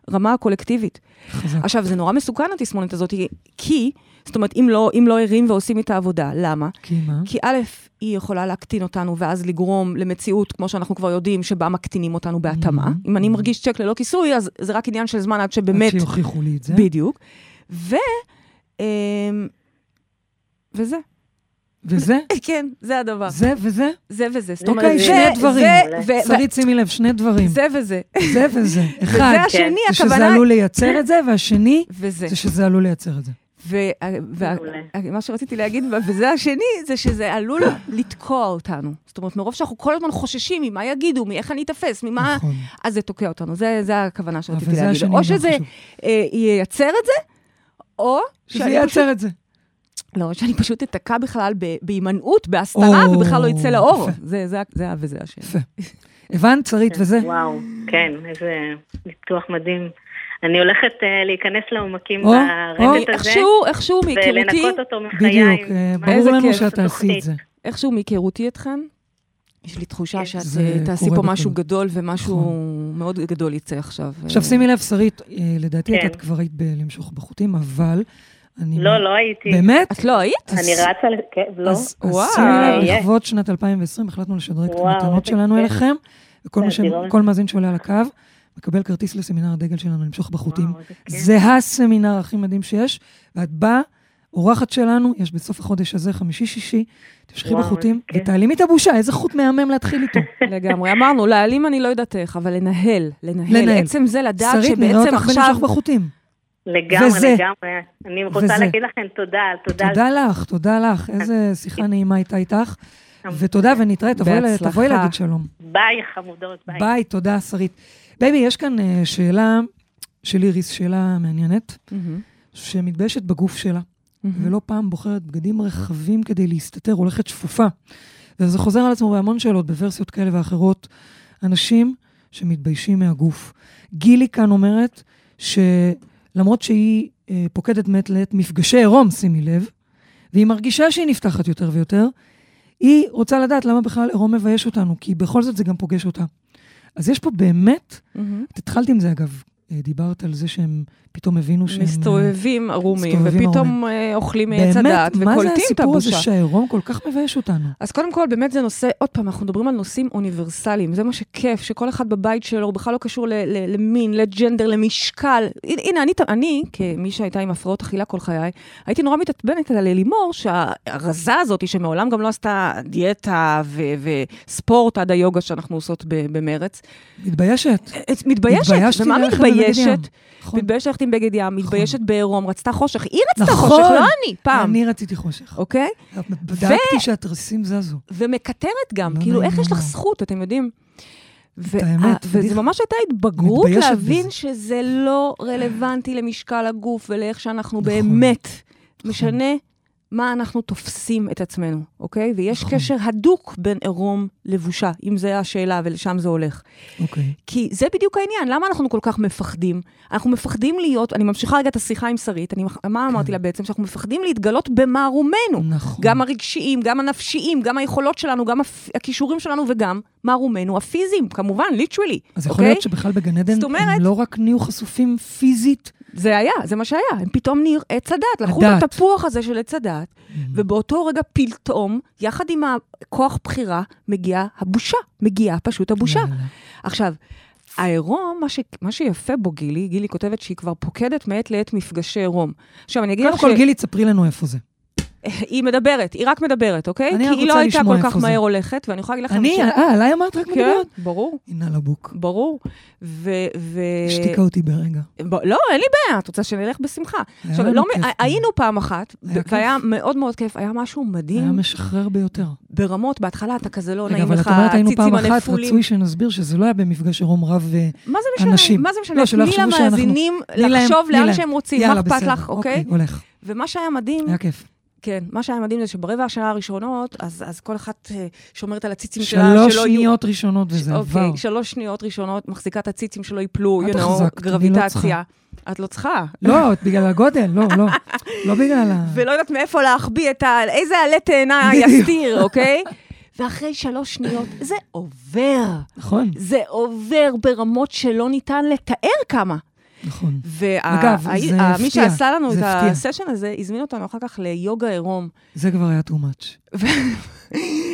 ברמה הקולקטיבית. חזק. עכשיו, זה נורא מסוכן, התסמונת הזאת, כי, זאת אומרת, אם לא, אם לא ערים ועושים את העבודה, למה? כי מה? כי א', היא יכולה להקטין אותנו, ואז לגרום למציאות, כמו שאנחנו כבר יודעים, שבה מקטינים אותנו בהתאמה. Mhm. אם אני מרגיש צ'ק ללא כיסוי, אז זה רק עניין של זמן עד שבאמת... עד שיוכיחו לי את זה. בדיוק. ו... אמ, וזה. וזה, כן, זה הדבר. זה וזה. זה וזה. אוקיי, שני זה- דברים. שרית, שימי לב, שני דברים. זה וזה. זה וזה. אחד, השני, זה שזה. עלול לייצר את זה, והשני, וזה. זה שזה עלול לייצר את זה. ומה שרציתי להגיד, וזה השני, זה שזה עלול לתקוע אותנו. זאת אומרת, מרוב שאנחנו כל הזמן חוששים ממה יגידו, מאיך אני אתפס, ממה... נכון. אז זה תוקע אותנו. זה, זה הכוונה שרציתי להגיד. השני, או שזה. אה, ייצר את זה, או שזה שאני פשוט, ייצר את זה. לא, שאני פשוט אתקע בכלל בהימנעות, בהסתרה, או, ובכלל לא יצא לאור. זה, זה, זה, וזה השני. הבנת, שרית, וזה? וואו, כן, איזה ניתוח מדהים. אני הולכת אה, להיכנס לעומקים או, ברמז או. הזה, איכשהו, איכשהו מהיכרותי, ולנקות אותו מחיי. בדיוק. אה, ברור לנו. שאת תעשי את. זה. איכשהו מהיכרותי אתכן, יש לי תחושה שאת זה אה, תעשי פה משהו. גדול, ומשהו נכון. מאוד גדול יצא עכשיו. עכשיו שימי לב, שרית, לדעתי כן. את כבר היית בלמשוך בחוטים, אבל אני... לא, לא הייתי. באמת? את לא היית? אז- אני רצה, כן, לא. אז. שימי לב. לכבוד שנת 2020 החלטנו לשדרג את המתנות שלנו. אליכם, וכל מאזין שעולה על הקו, מקבל כרטיס לסמינר הדגל שלנו למשוך בחוטים. וואו. זה הסמינר הכי מדהים שיש, ואת באה, אורחת שלנו, יש בסוף החודש הזה, חמישי-שישי, תמשכי בחוטים, כיף. ותעלימי את הבושה, איזה חוט מהמם להתחיל איתו. לגמרי. אמרנו, להעלים אני לא יודעת איך, אבל לנהל, לנהל. לנהל. עצם זה לדעת שרית, נראה שבעצם אותך עכשיו... בלמשוך בחוטים. לגמרי, וזה. לגמרי. אני רוצה וזה. להגיד לכם תודה, תודה. תודה לך, תודה לך, איזה שיחה נעימה הייתה איתך. ותודה, ונתראה. תבואי להגיד שלום. ביי, חמודות, ביי. ביי, תודה, שרית. בייבי, יש כאן אה, שאלה של איריס, שאלה מעניינת, מהמם, שמתביישת בגוף שלה, מהמם. ולא פעם בוחרת בגדים רחבים כדי להסתתר, הולכת שפופה. וזה חוזר על עצמו בהמון שאלות, בוורסיות כאלה ואחרות. אנשים שמתביישים מהגוף. גילי כאן אומרת שלמרות שהיא אה, פוקדת מעת לעת מפגשי עירום, שימי לב, והיא מרגישה שהיא נפתחת יותר ויותר, היא רוצה לדעת למה בכלל עירום מבייש אותנו, כי בכל זאת זה גם פוגש אותה. אז יש פה באמת, מהמם. את התחלת עם זה אגב, דיברת על זה שהם פתאום הבינו שהם... אה, מסתובבים ערומים, ופתאום אה, אוכלים מעץ הדעת, באמת, מה זה וקולטים את הסיפור הזה הבושה. שהעירום כל כך מבייש אותנו? אז קודם כל, באמת זה נושא, עוד פעם, אנחנו מדברים על נושאים אוניברסליים, זה מה שכיף, שכל אחד בבית שלו, הוא בכלל לא קשור ל- ל- למין, לג'נדר, למשקל. הנה, אני, אני, כמי שהייתה עם הפרעות אכילה כל חיי, הייתי נורא מתעצבנת על לימור, שהרזה הזאת, שמעולם גם לא עשתה דיאטה ו- וספורט עד היוגה שאנחנו עושות במרץ, מתביישת. את מתביישת, ומה מתביישת? מתביישת, נכון. מתביישת ללכת עם בגד ים, מתביישת בעירום, רצתה חושך. היא רצתה נכון. חושך, לא אני, פעם, אני רציתי חושך. אוקיי? בדקתי שהתריסים זזו. ומקטרת גם, לא כאילו, איך יש לך. זכות, אתם יודעים? ו- האמת, ה- וזה. ממש הייתה התבגרות להבין בזה. שזה לא רלוונטי למשקל הגוף ולאיך שאנחנו נכון. באמת. משנה מה אנחנו תופסים את עצמנו, אוקיי? ויש נכון. קשר הדוק בין עירום לבושה, אם זו השאלה ולשם זה הולך. אוקיי. כי זה בדיוק העניין, למה אנחנו כל כך מפחדים? אנחנו מפחדים להיות, אני ממשיכה רגע את השיחה עם שרית, אני, מה אמרתי לה בעצם? שאנחנו מפחדים להתגלות במערומנו. נכון. גם הרגשיים, גם הנפשיים, גם היכולות שלנו, גם הכישורים שלנו וגם מערומנו הפיזיים, כמובן, ליטרלי, אז יכול אוקיי? להיות שבכלל בגן עדן אומרת- הם לא רק נהיו חשופים פיזית, זה היה, זה מה שהיה. הם פתאום נהיו עץ הדת, לקחו. את התפוח הזה של עץ הדת, ובאותו רגע פתאום, יחד עם הכוח בחירה, מגיעה הבושה. מגיעה פשוט הבושה. עכשיו, העירום, מה, ש... מה שיפה בו, גילי, גילי כותבת שהיא כבר פוקדת מעת לעת מפגשי עירום. עכשיו, אני אגיד קודם לך כל, גילי, תספרי לנו איפה זה. שהיא מדברת, היא רק מדברת, אוקיי? אני כי היא לא הייתה כל כך זה. מהר הולכת, ואני יכולה להגיד לכם אני, אה, עליי אמרת רק כן, מדברת? ברור, הנה לבוק. ברור. ו... ו... השתיקה אותי ברגע. ב... לא, אין לי בעיה, את רוצה שנלך בשמחה. היה עכשיו, לא, כיף. היינו פעם אחת, היה. והיה מאוד מאוד כיף, היה משהו היה מדהים, משחרר ביותר. ברמות, בהתחלה אתה כזה לא רגע, נעים אבל לך, את אומרת, היינו הציצים פעם אחת, הנפולים. רצוי שנסביר שזה לא היה במפגש עירום רב ו... מה זה משנה? אנשים. מה זה משנה? תני למאזינים לחשוב לאן. שהם רוצים, מה אכפת. לך, אוקיי? הולך. ומה שהיה מדהים, היה כיף. כן, מה שהיה מדהים זה שברבע השעה הראשונות, אז, אז כל אחת אה, שומרת על הציצים שלה, שלוש שלא יהיו... שניות ראשונות וזה עבר. אוקיי, שלוש שניות ראשונות, מחזיקה את הציצים שלא ייפלו, you know, לא גרביטציה. את לא צריכה. לא, בגלל הגודל, לא, לא. לא בגלל ה... ולא יודעת מאיפה להחביא את ה... איזה עלה תאנה. יסתיר, אוקיי? ואחרי שלוש שניות, זה עובר. נכון, זה עובר ברמות שלא ניתן לתאר כמה. נכון. אגב, זה הפתיע, שעשה לנו את הפתיע. הסשן הזה, הזמין אותנו אחר כך ליוגה עירום. זה כבר היה too much.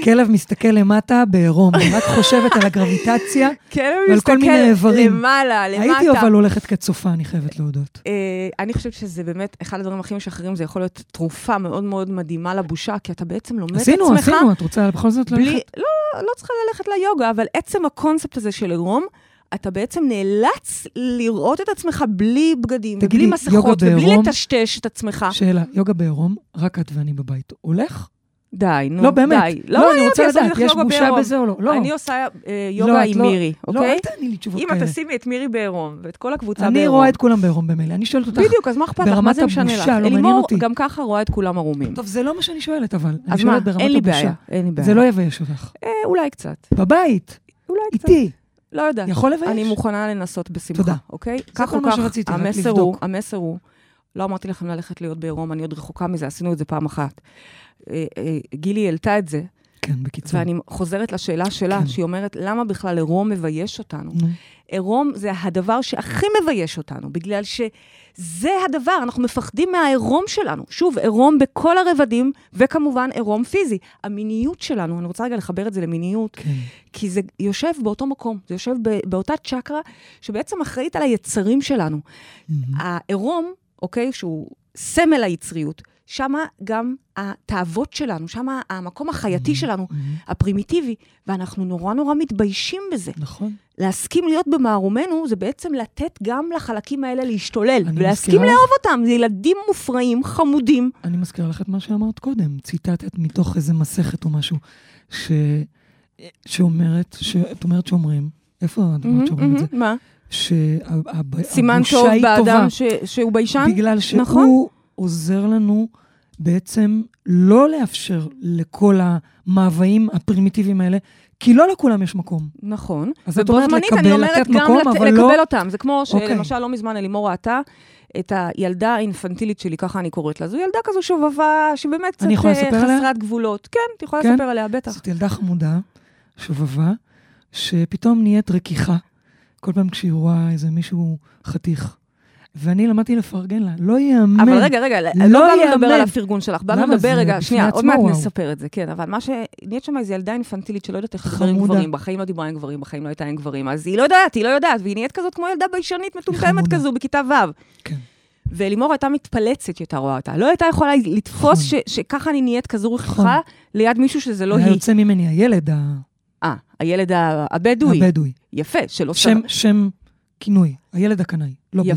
כלב מסתכל למטה בעירום, רק חושבת על הגרביטציה. ועל כל מיני איברים. למעלה, למטה. הייתי אבל הולכת כצופה, אני חייבת להודות. אה, אני חושבת שזה באמת אחד הדברים הכי משחררים, זה יכול להיות תרופה מאוד מאוד מדהימה לבושה, כי אתה בעצם לומד את עצמך. עשינו, עשינו, את רוצה בכל זאת ללכת? לא, לא צריכה ללכת ליוגה, אבל עצם הקונספט הזה של עירום, אתה בעצם נאלץ לראות את עצמך בלי בגדים, תגידי, ובלי מסכות, ובלי בעירום? לטשטש את עצמך. שאלה, יוגה בעירום, רק את ואני בבית. הולך? די, נו, לא, באמת. די. לא, מעניין אני רוצה לדעת, יש בושה בעירום. בזה או לא? לא. אני עושה אה, לא, יוגה את עם לא- מירי, לא, אוקיי? אל תעני לי תשובות אם כאלה. את תשימי את מירי בעירום, ואת כל הקבוצה אני בעירום. רואה את כולם בעירום במילא. אני שואלת אותך, בדיוק, אז מה אכפת לך? מה זה משנה לך? לא אלימור. גם ככה רואה את כולם ערומים. טוב, זה לא מה שאני שואלת, אבל. אני אז מה? אין לי. בעיה, אין לי בעיה. זה לא יבייש אותך. אה, אולי קצת, בבית, אולי קצת. איתי. לא יודעת. יכול לבייש? אני מוכנה לנסות בשמחה, תודה. אוקיי? זה כל מה שרציתי, רק המסר הוא, לבדוק. המסר הוא, לא אמרתי לכם ללכת להיות בעירום, אני עוד רחוקה מזה, עשינו את זה פעם אחת. אה, אה, גילי העלתה את זה, כן, בקיצור. ואני חוזרת לשאלה שלה, כן. שהיא אומרת, למה בכלל עירום מבייש אותנו? נו, עירום זה הדבר שהכי מבייש אותנו, בגלל שזה הדבר, אנחנו מפחדים מהעירום שלנו. שוב, עירום בכל הרבדים, וכמובן עירום פיזי. המיניות שלנו, אני רוצה רגע לחבר את זה למיניות, כן. כי זה יושב באותו מקום, זה יושב באותה צ'קרה שבעצם אחראית על היצרים שלנו. העירום, אוקיי, שהוא סמל היצריות, שמה גם התאוות שלנו, שמה המקום החייתי שלנו, הפרימיטיבי, ואנחנו נורא נורא מתביישים בזה. נכון. להסכים להיות במערומנו, זה בעצם לתת גם לחלקים האלה להשתולל, אני ולהסכים מזכירה לאהוב אותם. זה ילדים מופרעים, חמודים. אני מזכיר לך את מה שאמרת קודם. ציטטת מתוך איזה מסכת או משהו, ש... שאומרת, שאת אומרת שאומרים, איפה הדמות שאומרים את זה? מה? סימן שהבושה טוב היא באדם טובה. ש- שהוא ביישן? בגלל שהוא נכון. עוזר לנו בעצם לא לאפשר לכל המאוויים הפרימיטיביים האלה, כי לא לכולם יש מקום. נכון. אז את אומרת לקבל, אני אומרת לתת גם מקום, לת- אבל לקבל לא- אותם. זה כמו אוקיי. שלמשל לא מזמן אלימור ראתה את הילדה האינפנטילית שלי, ככה אני קוראת לה. זו ילדה כזו שובבה, שבאמת קצת אה, לספר עליה? חסרת גבולות. כן, את יכולה כן? לספר עליה, בטח. זאת ילדה חמודה, שובבה, שפתאום נהיית רכיכה, כל פעם כשהיא רואה איזה מישהו חתיך. ואני למדתי לפרגן לה, לא ייאמן. אבל רגע, רגע, לא לא באנו לדבר. על הפרגון שלך, באנו? לדבר, רגע, שנייה, עוד מעט. נספר את זה, כן, אבל מה ש... נהיית שם איזו ילדה אינפנטילית שלא יודעת איך לדבר עם. גברים, בחיים לא דיברה עם גברים, בחיים לא הייתה עם גברים, אז היא לא יודעת, היא לא יודעת, והיא נהיית כזאת כמו ילדה ביישנית מטומטמת. כזו בכיתה ו'. כן. ולימור הייתה מתפלצת שהייתה רואה אותה. לא הייתה יכולה לתפוס. ש- שככה אני נהיית כזו. רכיכה ליד מישהו שזה לא היה היא. יוצא ממני הילד ה- אה, הילד הבדואי. הבדואי. יפה, שלא שם. שם כינוי, הילד הקנאי, לא בדואי.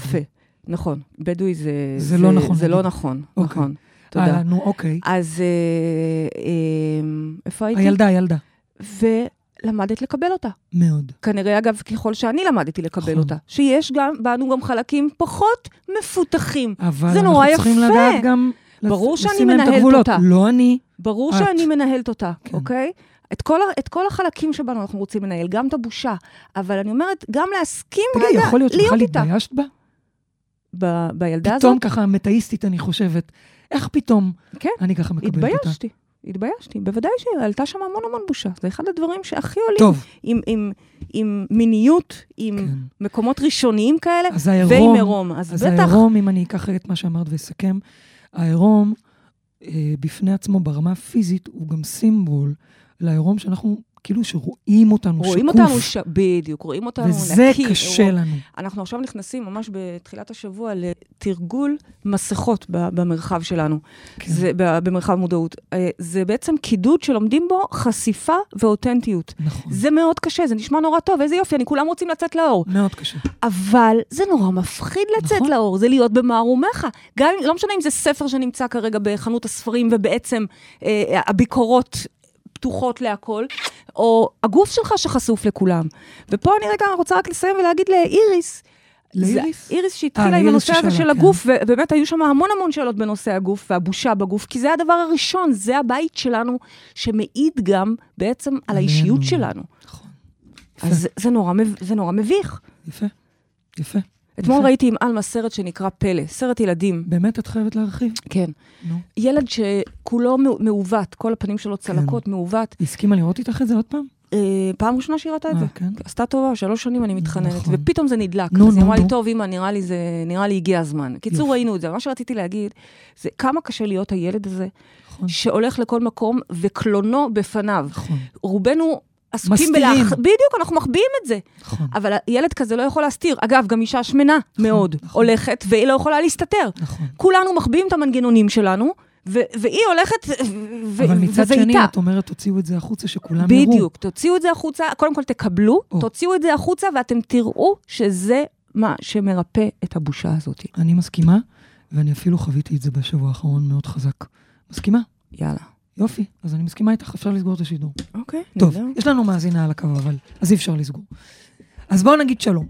נכון. בדואי זה... זה לא נכון זה לא. נכון, אוקיי. נכון. תודה. אה, נו, אוקיי. אז אה, אה, איפה הייתי? הילדה, הילדה. ולמדת לקבל אותה. מאוד. כנראה, אגב, ככל שאני למדתי לקבל נכון. אותה. שיש גם, בנו גם חלקים פחות מפותחים. אבל זה נורא אנחנו צריכים. לדעת גם... ברור שאני מנהלת. אותה. לא אני. ברור את. שאני מנהלת אותה, כן. אוקיי? את כל, את כל החלקים שבנו אנחנו רוצים לנהל, גם את הבושה. אבל אני אומרת, גם להסכים תגידי, רגע יכול להיות שבכלל להיות איתה. התביישת בה? ב- בילדה הזאת? פתאום ככה מטאיסטית, אני חושבת. איך פתאום כן, אני ככה מקבלת אותה? התביישתי. התביישתי, בוודאי שעלתה שם המון המון בושה. זה אחד הדברים שהכי עולים. טוב, עם, עם, עם מיניות, עם כן. מקומות ראשוניים כאלה, אז העירום, ועם עירום. אז, אז בטח, העירום, אם אני אקח את מה שאמרת ואסכם, העירום אה, בפני עצמו ברמה הפיזית הוא גם סימבול לעירום שאנחנו, כאילו שרואים אותנו רואים שקוף. אותנו, ש... בדיוק, רואים אותנו וזה נקי. קשה עירום. לנו. אנחנו עכשיו נכנסים ממש בתחילת השבוע לתרגול מסכות במרחב שלנו, כן. זה, במרחב מודעות. אה, זה בעצם קידוד שלומדים בו חשיפה ואותנטיות. נכון. זה מאוד קשה, זה נשמע נורא טוב, איזה יופי, אני כולם רוצים לצאת לאור. מאוד קשה. אבל זה נורא מפחיד לצאת נכון. לאור, זה להיות במערומיך. גם, לא משנה אם זה ספר שנמצא כרגע בחנות הספרים, ובעצם אה, הביקורות פתוחות להכל, או הגוף שלך שחשוף לכולם. ופה אני רגע רוצה רק לסיים ולהגיד לאיריס, לאיריס? איריס אה, שהתחילה עם לאיריס הנושא הזה של כן. הגוף, ובאמת היו שם המון המון שאלות בנושא הגוף והבושה בגוף, כי זה הדבר הראשון, זה הבית שלנו, שמעיד גם בעצם על. האישיות שלנו. נכון. אז זה, נורא, זה נורא מביך. יפה, יפה. אתמול. ראיתי עם עלמה סרט שנקרא פלא, סרט ילדים. באמת את חייבת להרחיב? כן. נו. ילד שכולו מעו- מעוות, כל הפנים שלו צלקות, מעוות. היא הסכימה לראות איתך את זה עוד פעם? אה, פעם ראשונה שהיא ראתה את אה, זה. כן. עשתה טובה, שלוש שנים אני מתחננת, נכון. ופתאום זה נדלק. נו, אז היא נו, אמרה לי. טוב, אמא, נראה לי זה, נראה לי הגיע הזמן. קיצור. ראינו את זה. מה שרציתי להגיד, זה כמה קשה להיות הילד הזה, נכון. שהולך לכל מקום וקלונו בפניו. נכון, רובנו עסוקים. בלהח... בדיוק, אנחנו מחביאים את זה. נכון, אבל ילד כזה לא יכול להסתיר. אגב, גם אישה שמנה מאוד נכון. הולכת, והיא לא יכולה להסתתר. נכון. כולנו מחביאים את המנגנונים שלנו, ו- והיא הולכת, ו- אבל מצד שני, איתה. את אומרת, תוציאו את זה החוצה, שכולם יראו. בדיוק, תוציאו את זה החוצה, קודם כל תקבלו, או. תוציאו את זה החוצה, ואתם תראו שזה מה שמרפא את הבושה הזאת. אני מסכימה, ואני אפילו חוויתי את זה בשבוע האחרון מאוד חזק. מסכימה? יאללה. יופי, אז אני מסכימה איתך, אפשר לסגור את השידור. אוקיי, טוב, נהדר. יש לנו מאזינה על הקו, אבל אז אי אפשר לסגור. אז בואו נגיד שלום.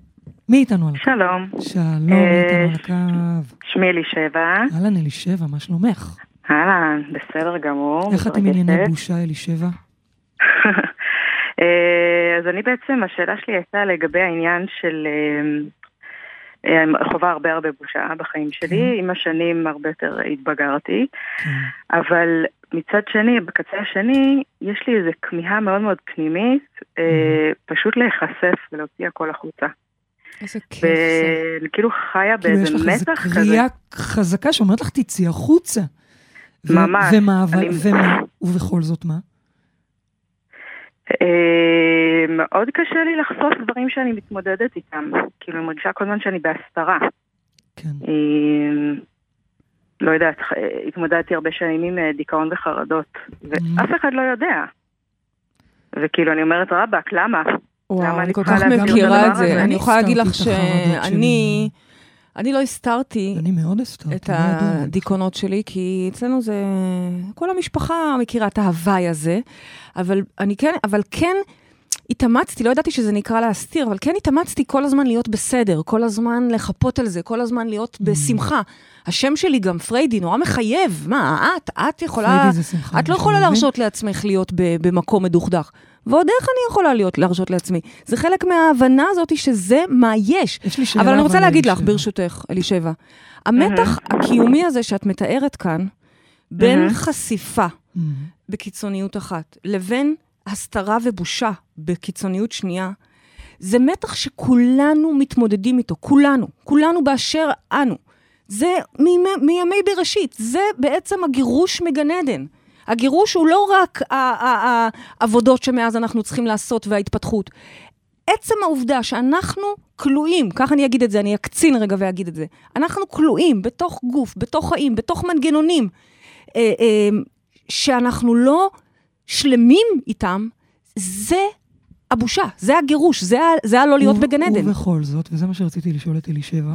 מי איתנו על הקו? שלום, שלום, מי אה, איתנו על הקו? שמי אלישבע. אהלן, אלישבע, מה שלומך? אהלן, בסדר גמור. איך אתם. ענייני בושה, אלישבע? אה, אז אני בעצם, השאלה שלי הייתה לגבי העניין של... אה, חווה הרבה הרבה בושה בחיים כן. שלי, עם השנים הרבה יותר התבגרתי, כן. אבל מצד שני, בקצה השני, יש לי איזו כמיהה מאוד מאוד פנימית, אה, פשוט להיחשף ולהוציא הכל החוצה. איזה כיף זה. ואני כאילו חיה כאילו יש באיזה לך איזו מתח כזה. קריאה חזקה שאומרת לך, תצאי החוצה. ו- ממש. ומה, אבל, אני- ומה, ובכל זאת מה? אה, מאוד קשה לי לחשוף דברים שאני מתמודדת איתם. כאילו, אני מרגישה כל הזמן שאני בהסתרה. כן. אה, לא יודעת, ח- התמודדתי הרבה שנים עם אה, דיכאון וחרדות, ואף אחד לא יודע. וכאילו, אני אומרת, רבאק, למה? וואו, למה אני כל כך מכירה את זה. אני אני יכולה להגיד לך שאני... אני לא הסתרתי אני מאוד הסתרתי. את. הדיכאונות שלי, כי אצלנו זה... כל המשפחה מכירה את ההוואי הזה, אבל אני כן, אבל כן התאמצתי, לא ידעתי שזה נקרא להסתיר, אבל כן התאמצתי כל הזמן להיות בסדר, כל הזמן לחפות על זה, כל הזמן להיות Mm. בשמחה. השם שלי גם פריידי, נורא מחייב. מה, את, את יכולה... פריידי זה שמחה, את לא אני יכולה מבין. להרשות לעצמך להיות במקום מדוכדך. ועוד איך אני יכולה להיות, להרשות לעצמי? זה חלק מההבנה הזאת שזה מה יש. יש לי שאלה, אבל אני רוצה להגיד לך. ברשותך, אלישבע, המתח הקיומי הזה שאת מתארת כאן, בין מהמם. חשיפה Mm, בקיצוניות אחת, לבין הסתרה ובושה בקיצוניות שנייה, זה מתח שכולנו מתמודדים איתו, כולנו, כולנו באשר אנו. זה מימי, מימי בראשית, זה בעצם הגירוש מגן עדן. הגירוש הוא לא רק העבודות שמאז אנחנו צריכים לעשות וההתפתחות. עצם העובדה שאנחנו כלואים, ככה אני אגיד את זה, אני אקצין רגע ואגיד את זה, אנחנו כלואים בתוך גוף, בתוך חיים, בתוך מנגנונים, אה, אה, שאנחנו לא שלמים איתם, זה הבושה, זה הגירוש, זה, ה- זה הלא להיות וב- בגן עדן. ובכל זאת, וזה מה שרציתי לשאול את אלישבע,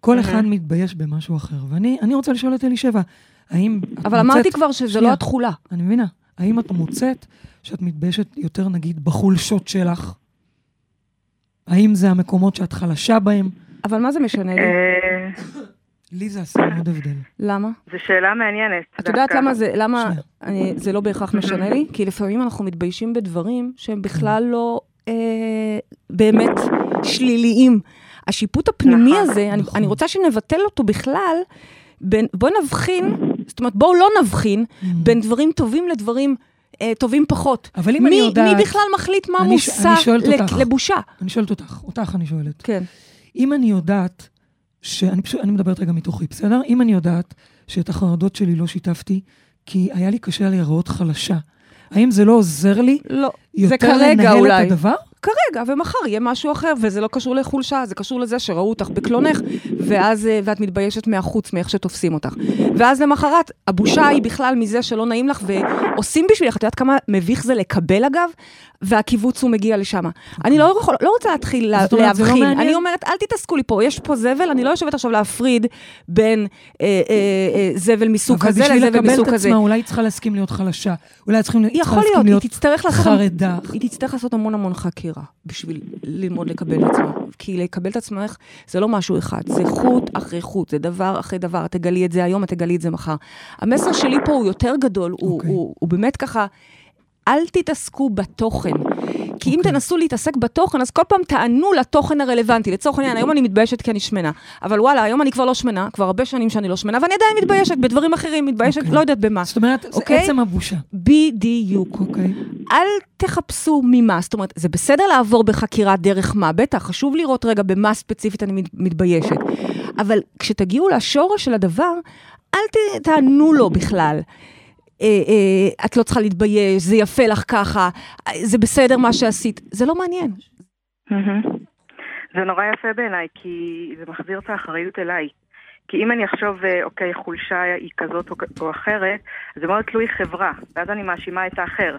כל אחד מתבייש במשהו אחר. ואני אני רוצה לשאול את אלישבע, האם את אבל מוצאת... אמרתי כבר שזה שנייה, לא התכולה. אני מבינה. האם את מוצאת שאת מתביישת יותר, נגיד, בחולשות שלך? האם זה המקומות שאת חלשה בהם? אבל מה זה משנה לי? לי זה עשה מאוד הבדל. למה? זו שאלה מעניינת. את יודעת. למה זה, למה. אני, זה לא בהכרח משנה לי? כי לפעמים אנחנו מתביישים בדברים שהם בכלל לא אה, באמת שליליים. השיפוט הפנימי נכון, הזה, אני, נכון. אני רוצה שנבטל אותו בכלל, בין, בוא נבחין, זאת אומרת, בואו לא נבחין בין דברים טובים לדברים אה, טובים פחות. אבל אם מי, אני יודעת... מי בכלל מחליט מה אני מושא אני. לבושה? אני שואלת אותך, אותך אני שואלת. כן. אם אני יודעת, שאני פשוט, אני מדברת רגע מתוכי, בסדר? אם אני יודעת שאת החרדות שלי לא שיתפתי, כי היה לי קשה להיראות חלשה, האם זה לא עוזר לי לא. יותר כרגע לנהל אולי. את הדבר? כרגע, ומחר יהיה משהו אחר, וזה לא קשור לחולשה, זה קשור לזה שראו אותך בקלונך, ואז, אה, ואת מתביישת מהחוץ, מאיך שתופסים אותך. ואז למחרת, הבושה היא בכלל מזה שלא נעים לך, ועושים בשבילך, את יודעת כמה מביך זה לקבל אגב? והקיבוץ הוא מגיע לשם. אני לא, יכול, לא רוצה להתחיל לה, לא להבחין. מעניין? אני אומרת, אל תתעסקו לי פה, יש פה זבל, אני לא יושבת עכשיו להפריד בין אה, אה, אה, זבל מסוג אבל כזה בשביל לזבל לקבל מסוג את כזה. עצמה, אולי היא צריכה להסכים להיות חלשה. אולי היא צריכה להסכים להיות. חרדה. היא תצטרך לעשות המון המון חקירה בשביל ללמוד לקבל את עצמה. כי לקבל את עצמך זה לא משהו אחד, זה חוט אחרי חוט, זה דבר אחרי דבר. את תגלי את זה היום, את תגלי את זה מחר. המסר שלי פה הוא יותר גדול, הוא, אוקיי. הוא, הוא באמת ככה, אל תתעסקו בתוכן. כי אם אוקיי. תנסו להתעסק בתוכן, אז כל פעם תענו לתוכן הרלוונטי. לצורך העניין, היום אני מתביישת כי אני שמנה. אבל וואלה, היום אני כבר לא שמנה, כבר הרבה שנים שאני לא שמנה, ואני עדיין מתביישת בדברים אחרים, מתביישת, אוקיי. לא יודעת במה. זאת אומרת, זה אוקיי? עצם הבושה. בדיוק. אוקיי. אל תחפשו ממה, זאת אומרת, זה בסדר לעבור בחקירה דרך מה, בטח, חשוב לראות רגע במה ספציפית אני מת- מתביישת. אבל כשתגיעו לשורש של הדבר, אל תענו לו בכלל. אה, אה, את לא צריכה להתבייש, זה יפה לך ככה, זה בסדר מה שעשית, זה לא מעניין. זה נורא יפה בעיניי, כי זה מחזיר את האחריות אליי. כי אם אני אחשוב, אה, אוקיי, חולשה היא כזאת או, אחרת, זה מאוד תלוי חברה, ואז אני מאשימה את האחר.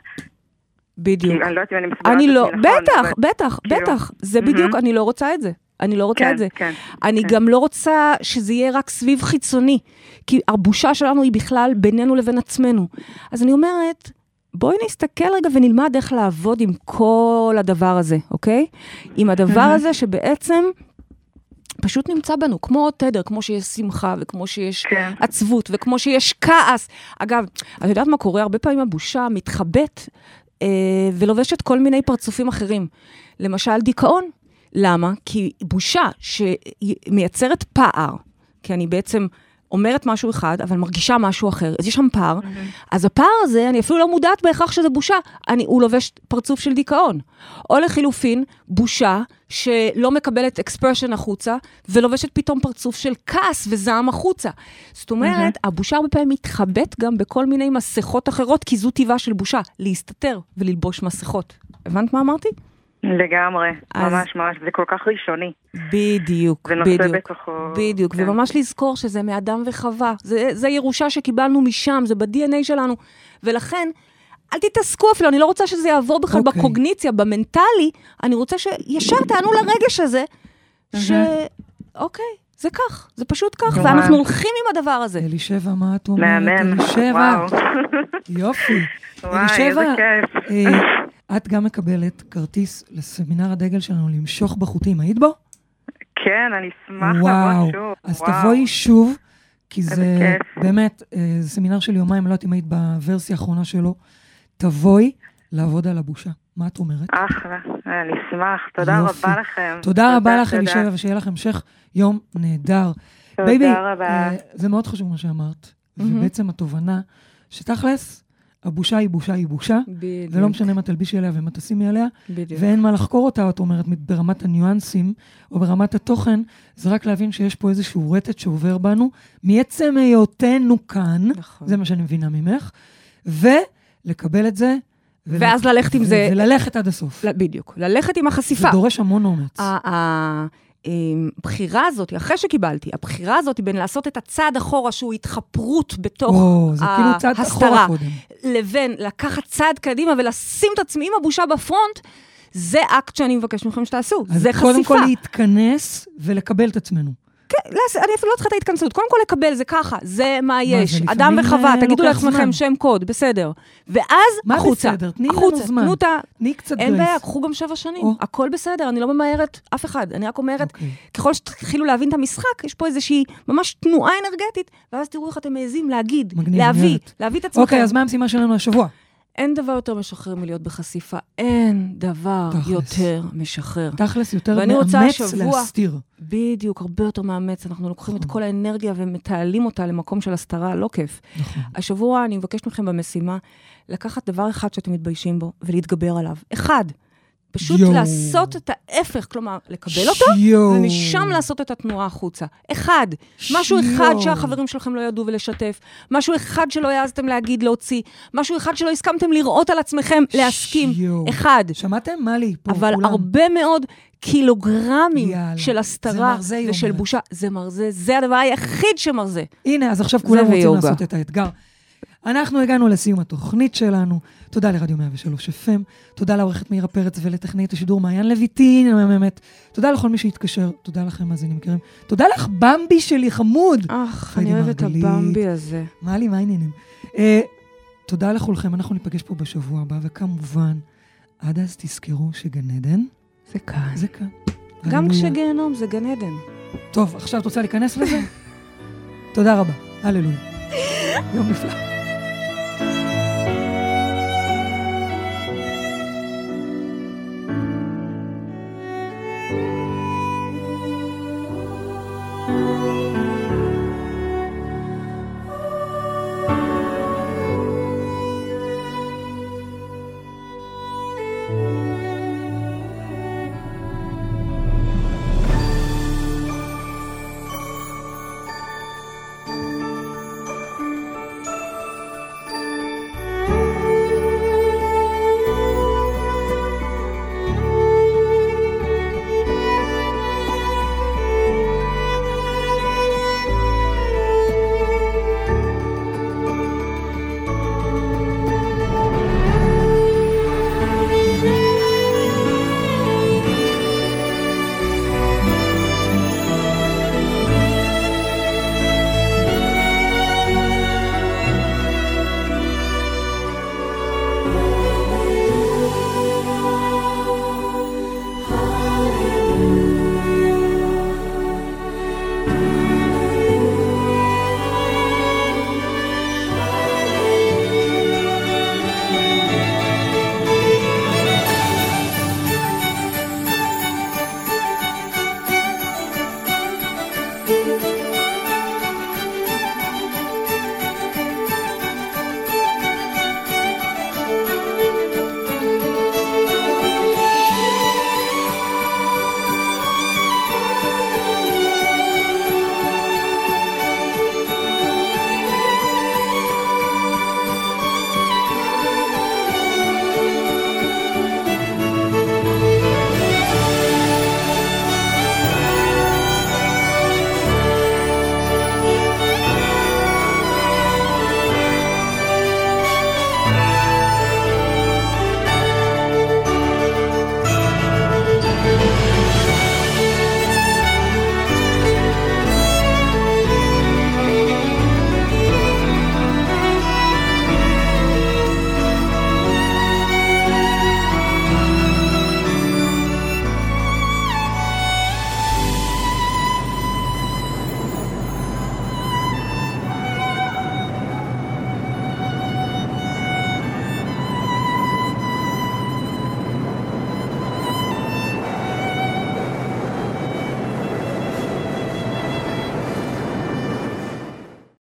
בדיוק. אני לא יודעת אם אני מסבירה את לא, עצמי נכון, בטח, בטח, כאילו, בטח, זה. בדיוק, אני לא רוצה את זה. אני לא רוצה כן, את זה. כן. אני כן. גם לא רוצה שזה יהיה רק סביב חיצוני, כי הבושה שלנו היא בכלל בינינו לבין עצמנו. אז אני אומרת, בואי נסתכל רגע ונלמד איך לעבוד עם כל הדבר הזה, אוקיי? עם הדבר הזה שבעצם פשוט נמצא בנו, כמו תדר, כמו שיש שמחה וכמו שיש כן. עצבות וכמו שיש כעס. אגב, את יודעת מה קורה? הרבה פעמים הבושה מתחבאת אה, ולובשת כל מיני פרצופים אחרים. למשל, דיכאון. למה? כי בושה שמייצרת פער, כי אני בעצם אומרת משהו אחד, אבל מרגישה משהו אחר, אז יש שם פער. אז הפער הזה, אני אפילו לא מודעת בהכרח שזה בושה, אני, הוא לובש פרצוף של דיכאון. או לחילופין, בושה שלא מקבלת אקספרשן החוצה, ולובשת פתאום פרצוף של כעס וזעם החוצה. זאת אומרת, הבושה הרבה פעמים מתחבאת גם בכל מיני מסכות אחרות, כי זו טבעה של בושה, להסתתר וללבוש מסכות. הבנת מה אמרתי? לגמרי, אז- ממש ממש, זה כל כך ראשוני. בדיוק, בדיוק. בתוכו... בדיוק, כן. וממש לזכור שזה מאדם וחווה. זה, זה ירושה שקיבלנו משם, זה ב-DNA שלנו. ולכן, אל תתעסקו אפילו, אני לא רוצה שזה יעבור בכלל אוקיי. בקוגניציה, במנטלי, אני רוצה שישר תענו לרגש הזה, ש... אוקיי, זה כך, זה פשוט כך, וואו. ואנחנו הולכים עם הדבר הזה. אלישבע, מה את אומרת? מהמם, אלישבע, וואו. יופי. וואי, איזה כיף. את גם מקבלת כרטיס לסמינר הדגל שלנו למשוך בחוטים, היית בו? כן, אני אשמח לבוא שוב. אז וואו. תבואי שוב, כי זה כיף. באמת, אה, זה סמינר של יומיים, לא יודעת אם היית בוורסיה האחרונה שלו. תבואי לעבוד על הבושה. מה את אומרת? אחלה, אני אשמח. תודה יופי. רבה לכם. תודה רבה לך, תודה. אלישבע, ושיהיה לך המשך יום נהדר. תודה בייבי, רבה. אה, זה מאוד חשוב מה שאמרת, מהמם. ובעצם התובנה שתכלס, הבושה היא בושה היא בושה, בדיוק, ולא משנה מה תלבישי עליה ומה תשימי עליה, בדיוק. ואין מה לחקור אותה, את אומרת, ברמת הניואנסים או ברמת התוכן, זה רק להבין שיש פה איזשהו רטט שעובר בנו, מעצם היותנו כאן, נכון. זה מה שאני מבינה ממך, ולקבל את זה. ול- ואז ללכת עם ו- זה- וללכת עד הסוף. בדיוק, ללכת עם החשיפה. זה דורש המון אומץ. הבחירה הזאת, אחרי שקיבלתי, הבחירה הזאת בין לעשות את הצעד אחורה שהוא התחפרות בתוך זה כאילו צעד אחורה ההסתרה, קודם. לבין לקחת צעד קדימה ולשים את עצמי עם הבושה ב front, זה אקט שאני מבקש מכם שתעשו, אז זה קודם חשיפה. כל להתכנס ולקבל את עצמנו. כן, אני אפילו לא צריכה את ההתכנסות. קודם כל לקבל, זה ככה, זה מה יש. אדם וחווה, תגידו לעצמכם. שם קוד, בסדר. ואז מה החוצה. בסדר? תני לנו זמן. תנו את ה... תני קצת אין grace. בעיה, קחו גם שבע שנים. הכל בסדר, אני לא ממהרת אף אחד. אני רק אומרת, אוקיי. ככל שתתחילו להבין את המשחק, יש פה איזושהי ממש תנועה אנרגטית, ואז תראו איך אתם מעזים להגיד, להביא. להביא את עצמכם. אוקיי, אז מה המשימה שלנו השבוע? אין דבר יותר משחרר מלהיות בחשיפה. אין דבר תכלס. יותר משחרר. תכלס יותר מאמץ השבוע- להסתיר. בדיוק, הרבה יותר מאמץ. אנחנו לוקחים את נכון. כל האנרגיה ומתעלים אותה למקום של הסתרה, לא כיף. נכון. השבוע אני מבקשת מכם במשימה לקחת דבר אחד שאתם מתביישים בו ולהתגבר עליו. אחד. פשוט יואו. לעשות את ההפך, כלומר, לקבל אותו, יואו. ומשם לעשות את התנועה החוצה. אחד, משהו אחד יואו. שהחברים שלכם לא ידעו ולשתף, משהו אחד שלא העזתם להגיד, להוציא, משהו אחד שלא הסכמתם לראות על עצמכם, להסכים. יואו. אחד. שמעתם? מה לי פה, אבל כולם? הרבה מאוד קילוגרמים יאללה. של הסתרה ושל אומרת. בושה. זה מרזה, זה הדבר היחיד שמרזה. הנה, אז עכשיו כולם רוצים ויוגה. לעשות את האתגר. אנחנו הגענו לסיום התוכנית שלנו. תודה לרדיו 103 FM, תודה לעורכת מאירה פרץ ולטכנאית השידור מעיין לויטין, המהממת. תודה לכל מי שהתקשר, תודה לכם, מאזינים יקרים. תודה לך, במבי שלי, חמוד. אך, אני אוהבת את. הבמבי הזה. מה לי, מה העניינים? אה, תודה לכולכם, אנחנו ניפגש פה בשבוע הבא, וכמובן, עד אז תזכרו שגן עדן זה כאן. זה כאן. גם הללויה. כשגיהנום זה גן עדן. טוב, עכשיו את רוצה להיכנס לזה? תודה רבה. הללויה. יום נפלא.